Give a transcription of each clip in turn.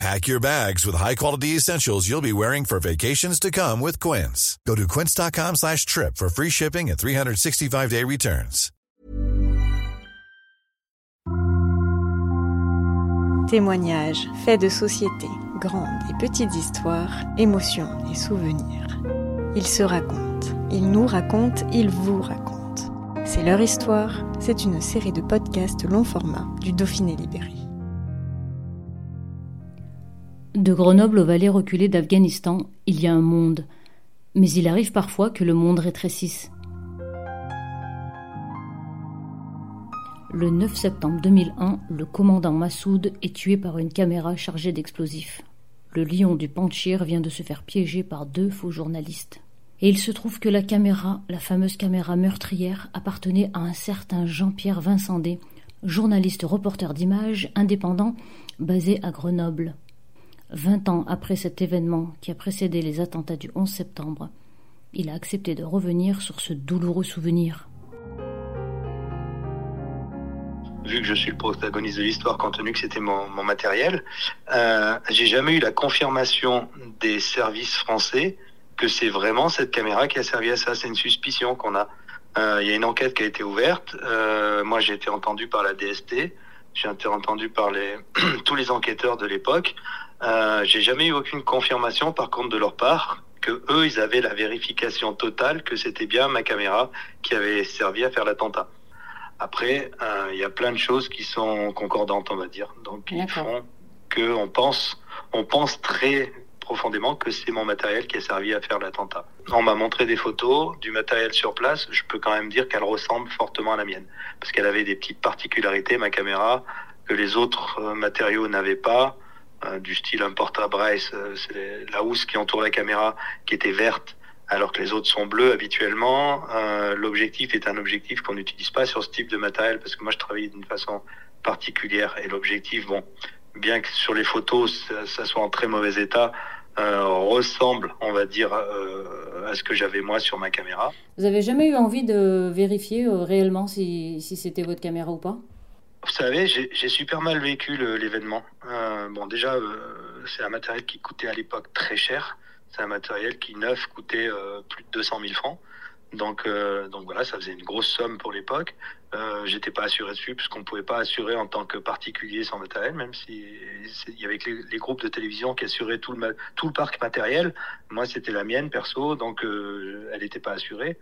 Pack your bags with high-quality essentials you'll be wearing for vacations to come with Quince. Go to quince.com slash trip for free shipping and 365-day returns. Témoignages, faits de société, grandes et petites histoires, émotions et souvenirs. Ils se racontent, ils nous racontent, ils vous racontent. C'est leur histoire, c'est une série de podcasts long format du Dauphiné Libéré. De Grenoble aux vallées reculées d'Afghanistan, il y a un monde, mais il arrive parfois que le monde rétrécisse. Le 9 septembre 2001, le commandant Massoud est tué par une caméra chargée d'explosifs. Le lion du Panchir vient de se faire piéger par deux faux journalistes. Et il se trouve que la caméra, la fameuse caméra meurtrière, appartenait à un certain Jean-Pierre Vincendé, journaliste reporter d'images indépendant basé à Grenoble. Vingt ans après cet événement qui a précédé les attentats du 11 septembre, il a accepté de revenir sur ce douloureux souvenir. vu que je suis le protagoniste de l'histoire, compte tenu que c'était mon, matériel, euh, j'ai jamais eu la confirmation des services français que c'est vraiment cette caméra qui a servi à ça. C'est une suspicion qu'on a. Euh, il y a une enquête qui a été ouverte. Euh, moi, j'ai été entendu par la DST. J'ai été entendu par tous les enquêteurs de l'époque. Euh, j'ai jamais eu aucune confirmation, par contre, de leur part, que eux, ils avaient la vérification totale que c'était bien ma caméra qui avait servi à faire l'attentat. Après, euh, il y a plein de choses qui sont concordantes, on va dire. Donc, ils font que on pense, on pense très profondément que c'est mon matériel qui a servi à faire l'attentat. On m'a montré des photos du matériel sur place. Je peux quand même dire qu'elle ressemble fortement à la mienne, parce qu'elle avait des petites particularités, ma caméra, que les autres euh, matériaux n'avaient pas, du style un porte-à-brace, euh, c'est la housse qui entoure la caméra, qui était verte alors que les autres sont bleus habituellement. Euh, L'objectif est un objectif qu'on n'utilise pas sur ce type de matériel parce que moi je travaille d'une façon particulière et l'objectif, bon, bien que sur les photos ça, soit en très mauvais état, euh, ressemble, on va dire, euh, à ce que j'avais moi sur ma caméra. Vous avez jamais eu envie de vérifier euh, réellement si c'était votre caméra ou pas? Vous savez, j'ai super mal vécu l'événement. Euh, bon, déjà, c'est un matériel qui coûtait à l'époque très cher. C'est un matériel qui neuf coûtait euh, plus de 200 000 francs. Donc, euh, donc voilà, ça faisait une grosse somme pour l'époque. Euh, J'étais pas assuré dessus puisqu'on ne pouvait pas assurer en tant que particulier sans matériel, même si il y avait les, les, groupes de télévision qui assuraient tout le, tout le parc matériel. Moi, c'était la mienne perso, donc euh, elle n'était pas assurée.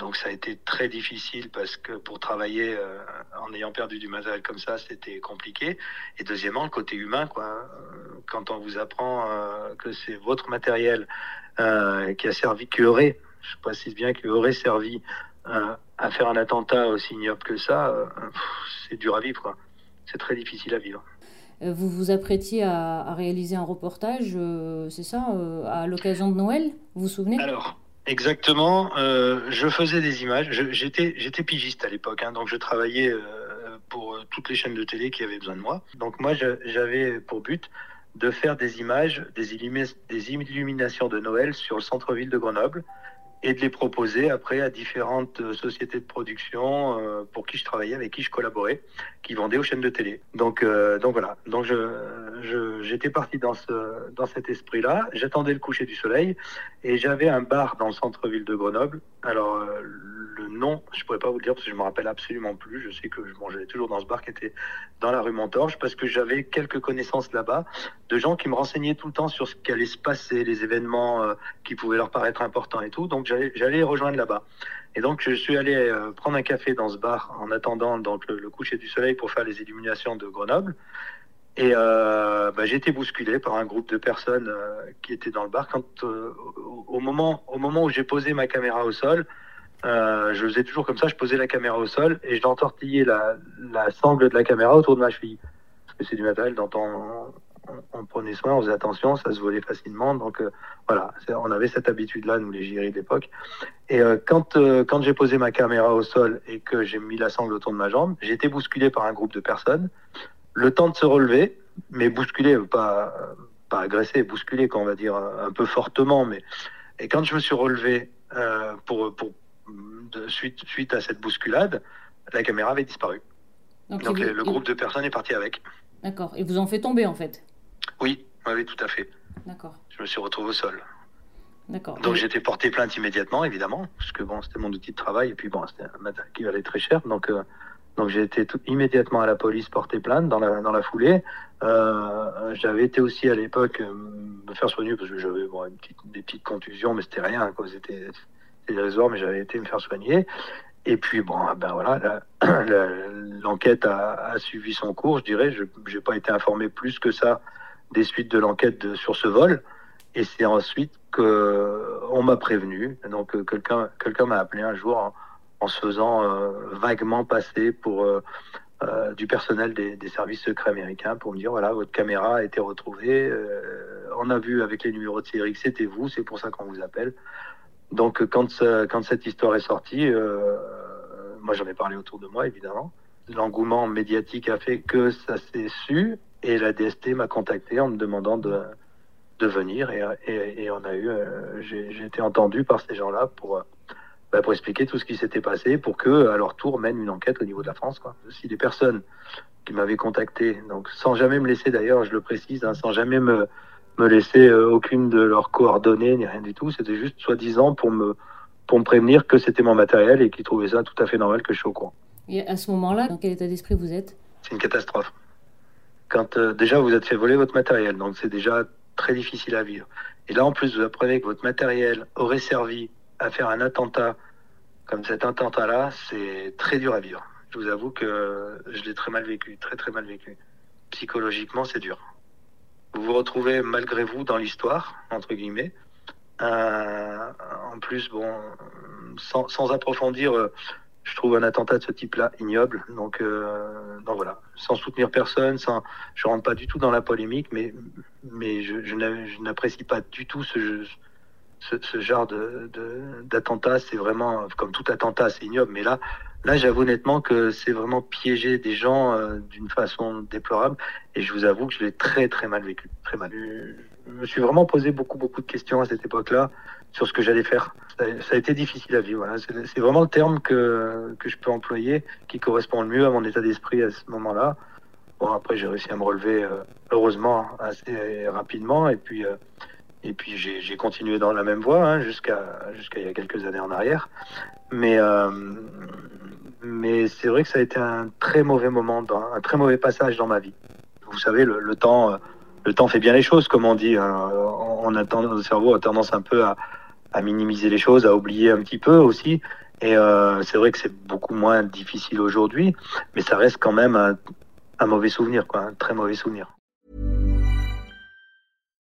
Donc ça a été très difficile parce que pour travailler euh, en ayant perdu du matériel comme ça, c'était compliqué. Et deuxièmement, le côté humain, quoi. Quand on vous apprend euh, que c'est votre matériel euh, qui a servi, qui aurait, je précise bien, qui aurait servi à faire un attentat aussi ignoble que ça, c'est dur à vivre, quoi. C'est très difficile à vivre. Vous vous apprêtiez à, à réaliser un reportage, c'est ça, à l'occasion de Noël, vous vous souvenez? Alors, Exactement. Euh, je faisais des images. J'étais pigiste à l'époque, hein, donc je travaillais euh, pour toutes les chaînes de télé qui avaient besoin de moi. Donc moi, j'avais pour but de faire des images, des illuminations de Noël sur le centre-ville de Grenoble et de les proposer après à différentes sociétés de production euh, pour qui je travaillais, avec qui je collaborais, qui vendaient aux chaînes de télé. Donc, euh, donc voilà. Donc je, j'étais parti dans ce, dans cet esprit-là. J'attendais le coucher du soleil et j'avais un bar dans le centre-ville de Grenoble. Alors euh, le nom, je pourrais pas vous le dire parce que je me rappelle absolument plus. Je sais que je mangeais toujours dans ce bar qui était dans la rue Montorge parce que j'avais quelques connaissances là-bas de gens qui me renseignaient tout le temps sur ce qui allait se passer, les événements euh, qui pouvaient leur paraître importants et tout. Donc j'allais rejoindre là-bas. Et donc je suis allé euh, prendre un café dans ce bar en attendant donc le, coucher du soleil pour faire les illuminations de Grenoble. Et euh, bah, j'ai été bousculé par un groupe de personnes euh, qui étaient dans le bar. Quand au moment au moment où j'ai posé ma caméra au sol, je faisais toujours comme ça. Je posais la caméra au sol et je l'entortillais la, la sangle de la caméra autour de ma cheville parce que c'est du matériel dont on on, prenait soin, on faisait attention, ça se volait facilement. Donc euh, voilà, on avait cette habitude-là, nous les giri de l'époque. Et euh, quand, quand j'ai posé ma caméra au sol et que j'ai mis la sangle autour de ma jambe, j'ai été bousculé par un groupe de personnes. Le temps de se relever, mais bousculé, pas, pas agressé, bousculé, on va dire, un peu fortement. Mais... Et quand je me suis relevé pour, pour de, suite, suite à cette bousculade, la caméra avait disparu. Donc, le groupe de personnes est parti avec. D'accord. Et vous en fait tomber en fait Oui, oui, tout à fait. D'accord. Je me suis retrouvé au sol. D'accord. Donc j'ai été porté plainte immédiatement, évidemment, parce que bon, c'était mon outil de travail et puis bon, c'était un matériel qui valait très cher. Donc, euh, donc j'ai été tout, immédiatement à la police porter plainte dans la, dans la foulée. Euh, j'avais été aussi à l'époque euh, me faire soigner parce que j'avais bon, une petite, des petites contusions, mais c'était rien, quoi. C'était mais j'avais été me faire soigner. Et puis, bon, ah ben voilà, l'enquête a, suivi son cours, je dirais. Je n'ai pas été informé plus que ça des suites de l'enquête sur ce vol. Et c'est ensuite qu'on m'a prévenu. Donc, euh, quelqu'un quelqu'un m'a appelé un jour en, se faisant euh, vaguement passer pour euh, du personnel des, services secrets américains pour me dire voilà, votre caméra a été retrouvée. on a vu avec les numéros de série que c'était vous, c'est pour ça qu'on vous appelle. Donc quand, cette histoire est sortie, euh, moi j'en ai parlé autour de moi évidemment. L'engouement médiatique a fait que ça s'est su et la DST m'a contacté en me demandant de, venir et, on a eu, euh, j'ai été entendu par ces gens-là pour, bah, pour expliquer tout ce qui s'était passé pour que à leur tour mènent une enquête au niveau de la France. Quoi. Si des personnes qui m'avaient contacté, donc sans jamais me laisser d'ailleurs, je le précise, hein, sans jamais me me laisser euh, aucune de leurs coordonnées ni rien du tout. C'était juste soi-disant pour me, pour me prévenir que c'était mon matériel et qu'ils trouvaient ça tout à fait normal que je sois au courant. Et à ce moment-là, dans quel état d'esprit vous êtes? C'est une catastrophe. Quand euh, déjà vous êtes fait voler votre matériel, donc c'est déjà très difficile à vivre. Et là, en plus, vous apprenez que votre matériel aurait servi à faire un attentat comme cet attentat-là, c'est très dur à vivre. Je vous avoue que je l'ai très mal vécu, très très mal vécu. Psychologiquement, c'est dur vous vous retrouvez malgré vous dans l'histoire, entre guillemets. Euh, en plus, bon, sans, sans, approfondir, euh, je trouve un attentat de ce type-là ignoble. Donc, euh, donc voilà, sans soutenir personne, sans, je rentre pas du tout dans la polémique, mais, mais je, n'apprécie pas du tout ce, ce, genre de, d'attentat. C'est vraiment, comme tout attentat, c'est ignoble. Mais là, Là, j'avoue honnêtement que c'est vraiment piéger des gens euh, d'une façon déplorable. Et je vous avoue que je l'ai très très mal vécu, très mal. Je me suis vraiment posé beaucoup beaucoup de questions à cette époque-là sur ce que j'allais faire. Ça, a été difficile à vivre. C'est vraiment le terme que, que je peux employer qui correspond le mieux à mon état d'esprit à ce moment-là. Bon, après, j'ai réussi à me relever, euh, heureusement, assez rapidement. Et puis, euh, et puis j'ai continué dans la même voie hein, jusqu'à jusqu'à il y a quelques années en arrière. Mais, euh, mais c'est vrai que ça a été un très mauvais moment, un très mauvais passage dans ma vie. Vous savez, le, temps, le temps fait bien les choses, comme on dit. Hein. On a tendance, le cerveau a tendance un peu à, à, minimiser les choses, à oublier un petit peu aussi. Et euh, c'est vrai que c'est beaucoup moins difficile aujourd'hui, mais ça reste quand même un, un mauvais souvenir, quoi, un très mauvais souvenir.